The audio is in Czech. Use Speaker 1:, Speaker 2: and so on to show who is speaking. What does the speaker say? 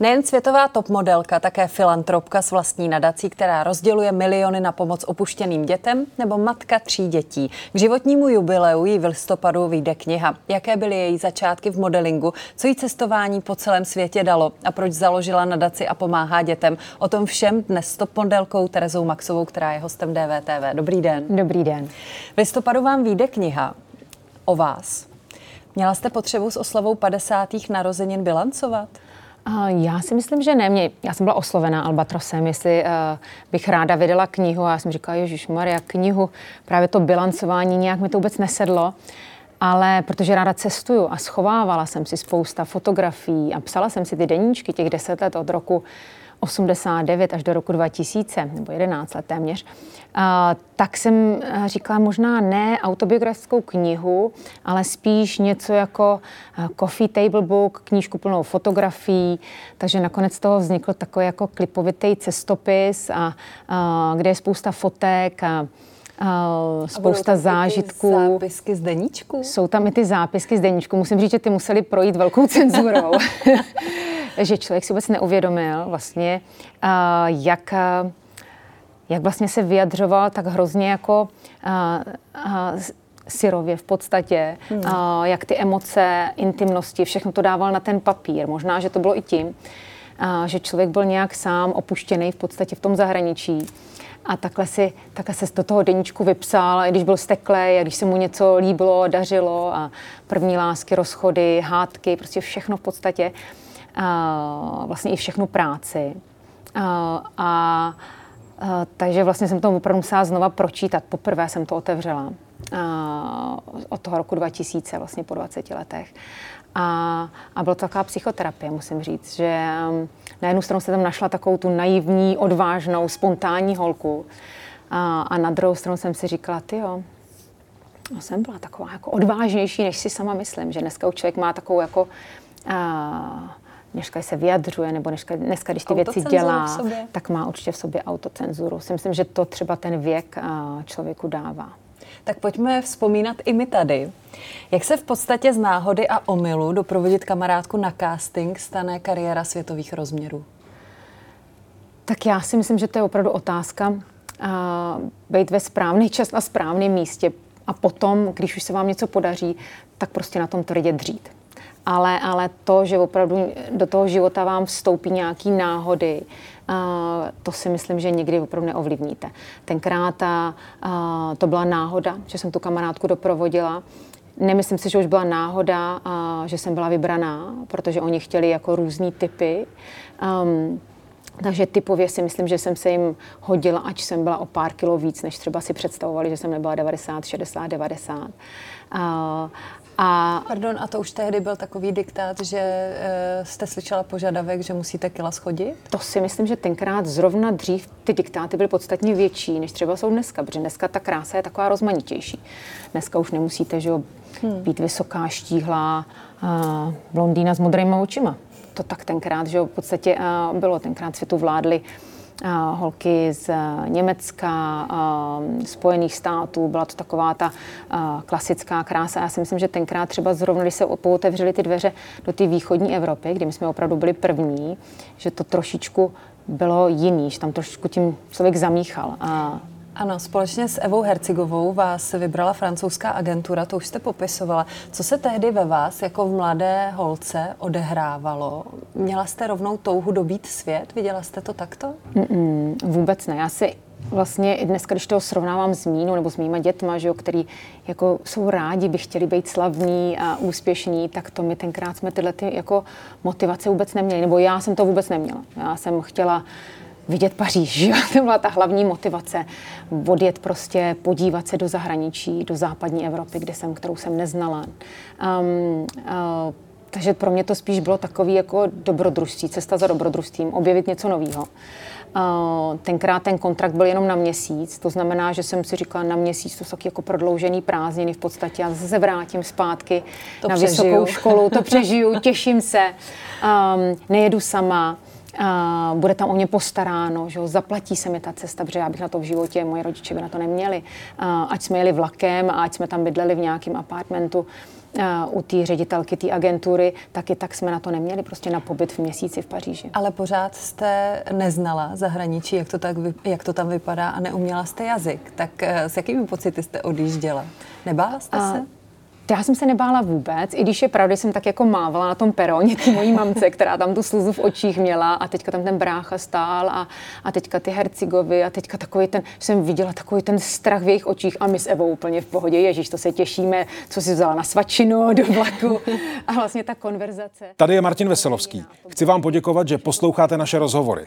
Speaker 1: Nejen světová top modelka, také filantropka s vlastní nadací, která rozděluje miliony na pomoc opuštěným dětem, nebo matka tří dětí. K životnímu jubileu jí v listopadu vyjde kniha. Jaké byly její začátky v modelingu, co jí cestování po celém světě dalo a proč založila nadaci a pomáhá dětem. O tom všem dnes s top modelkou Terezou Maxovou, která je hostem DVTV. Dobrý den.
Speaker 2: Dobrý den.
Speaker 1: V listopadu vám vyjde kniha o vás. Měla jste potřebu s oslavou 50. narozenin bilancovat?
Speaker 2: Já si myslím, že ne. Mě, já jsem byla oslovená Albatrosem, jestli uh, bych ráda vydala knihu a já jsem říkala, Ježíš Maria, knihu, právě to bilancování, nějak mi to vůbec nesedlo. Ale protože ráda cestuju a schovávala jsem si spousta fotografií a psala jsem si ty deníčky těch deset let od roku 89 až do roku 2000, nebo 11 let téměř, tak jsem eh, říkala možná ne autobiografickou knihu, ale spíš něco jako eh, coffee table book, knížku plnou fotografií, takže nakonec z toho vznikl takový jako klipovitý cestopis, a, a kde je spousta fotek a, spousta
Speaker 1: a
Speaker 2: zážitků.
Speaker 1: zápisky z deníčku?
Speaker 2: Jsou tam i ty zápisky z deníčku. Musím říct, že ty museli projít velkou cenzurou. že člověk si vůbec neuvědomil vlastně, uh, jak, uh, jak vlastně se vyjadřoval tak hrozně jako uh, syrově v podstatě, hmm. uh, jak ty emoce, intimnosti, všechno to dával na ten papír. Možná, že to bylo i tím, uh, že člověk byl nějak sám opuštěný v podstatě v tom zahraničí a takhle, si, takhle se do toho deníčku vypsal, i když byl steklý, a když se mu něco líbilo, dařilo a první lásky, rozchody, hádky, prostě všechno v podstatě, a vlastně i všechnu práci. A, a, a takže vlastně jsem to opravdu musela znova pročítat. Poprvé jsem to otevřela od toho roku 2000, vlastně po 20 letech. A, a byla to taková psychoterapie, musím říct, že um, na jednu stranu se tam našla takovou tu naivní, odvážnou, spontánní holku a, a na druhou stranu jsem si říkala, ty jo, no jsem byla taková jako odvážnější, než si sama myslím, že dneska člověk má takovou jako a, dneska se vyjadřuje, nebo dneska, dneska když ty věci dělá, tak má určitě v sobě autocenzuru. Si myslím, že to třeba ten věk člověku dává.
Speaker 1: Tak pojďme vzpomínat i my tady. Jak se v podstatě z náhody a omylu doprovodit kamarádku na casting stane kariéra světových rozměrů?
Speaker 2: Tak já si myslím, že to je opravdu otázka uh, být ve správný čas na správném místě a potom, když už se vám něco podaří, tak prostě na tom tvrdě dřít. Ale, ale to, že opravdu do toho života vám vstoupí nějaký náhody, to si myslím, že nikdy opravdu neovlivníte. Tenkrát to byla náhoda, že jsem tu kamarádku doprovodila. Nemyslím si, že už byla náhoda, že jsem byla vybraná, protože oni chtěli jako různý typy. Takže typově si myslím, že jsem se jim hodila, ač jsem byla o pár kilo víc, než třeba si představovali, že jsem nebyla 90, 60, 90. Uh,
Speaker 1: a... Pardon, a to už tehdy byl takový diktát, že e, jste slyšela požadavek, že musíte kila schodit?
Speaker 2: To si myslím, že tenkrát zrovna dřív ty diktáty byly podstatně větší, než třeba jsou dneska, protože dneska ta krása je taková rozmanitější. Dneska už nemusíte že jo, hmm. být vysoká, štíhlá, a blondýna s modrýma očima. To tak tenkrát, že v podstatě a bylo. Tenkrát světu vládly holky z Německa, Spojených států. Byla to taková ta klasická krása. Já si myslím, že tenkrát třeba zrovna, když se otevřely ty dveře do té východní Evropy, kdy my jsme opravdu byli první, že to trošičku bylo jiný, že tam trošičku tím člověk zamíchal. A
Speaker 1: ano, společně s Evou Hercigovou vás vybrala francouzská agentura, to už jste popisovala. Co se tehdy ve vás jako v mladé holce odehrávalo? Měla jste rovnou touhu dobít svět? Viděla jste to takto?
Speaker 2: Mm-mm, vůbec ne. Já si vlastně i dneska, když to srovnávám s Mínou nebo s mýma dětma, že jo, který jako jsou rádi, by chtěli být slavní a úspěšní, tak to my tenkrát jsme tyhle ty jako motivace vůbec neměli, nebo já jsem to vůbec neměla. Já jsem chtěla vidět Paříž. Že? To byla ta hlavní motivace. Odjet prostě, podívat se do zahraničí, do západní Evropy, kde jsem, kterou jsem neznala. Um, uh, takže pro mě to spíš bylo takový jako dobrodružství, cesta za dobrodružstvím, objevit něco nového. Tenkrát ten kontrakt byl jenom na měsíc, to znamená, že jsem si říkala na měsíc, to jsou jako prodloužený prázdniny v podstatě zase se vrátím zpátky to na přežiju. vysokou školu, to přežiju, těším se, um, nejedu sama a bude tam o mě postaráno, že zaplatí se mi ta cesta, protože já bych na to v životě, moje rodiče by na to neměli. A ať jsme jeli vlakem a ať jsme tam bydleli v nějakém apartmentu, u té ředitelky té agentury, taky tak jsme na to neměli, prostě na pobyt v měsíci v Paříži.
Speaker 1: Ale pořád jste neznala zahraničí, jak to, tak, jak to tam vypadá a neuměla jste jazyk. Tak s jakými pocity jste odjížděla? Nebála jste se?
Speaker 2: Já jsem se nebála vůbec, i když je pravda, jsem tak jako mávala na tom peroně ty mojí mamce, která tam tu slzu v očích měla a teďka tam ten brácha stál a, a teďka ty hercigovi a teďka takový ten, jsem viděla takový ten strach v jejich očích a my s Evou úplně v pohodě, ježíš, to se těšíme, co si vzala na svačinu do vlaku a vlastně ta konverzace.
Speaker 3: Tady je Martin Veselovský. Chci vám poděkovat, že posloucháte naše rozhovory.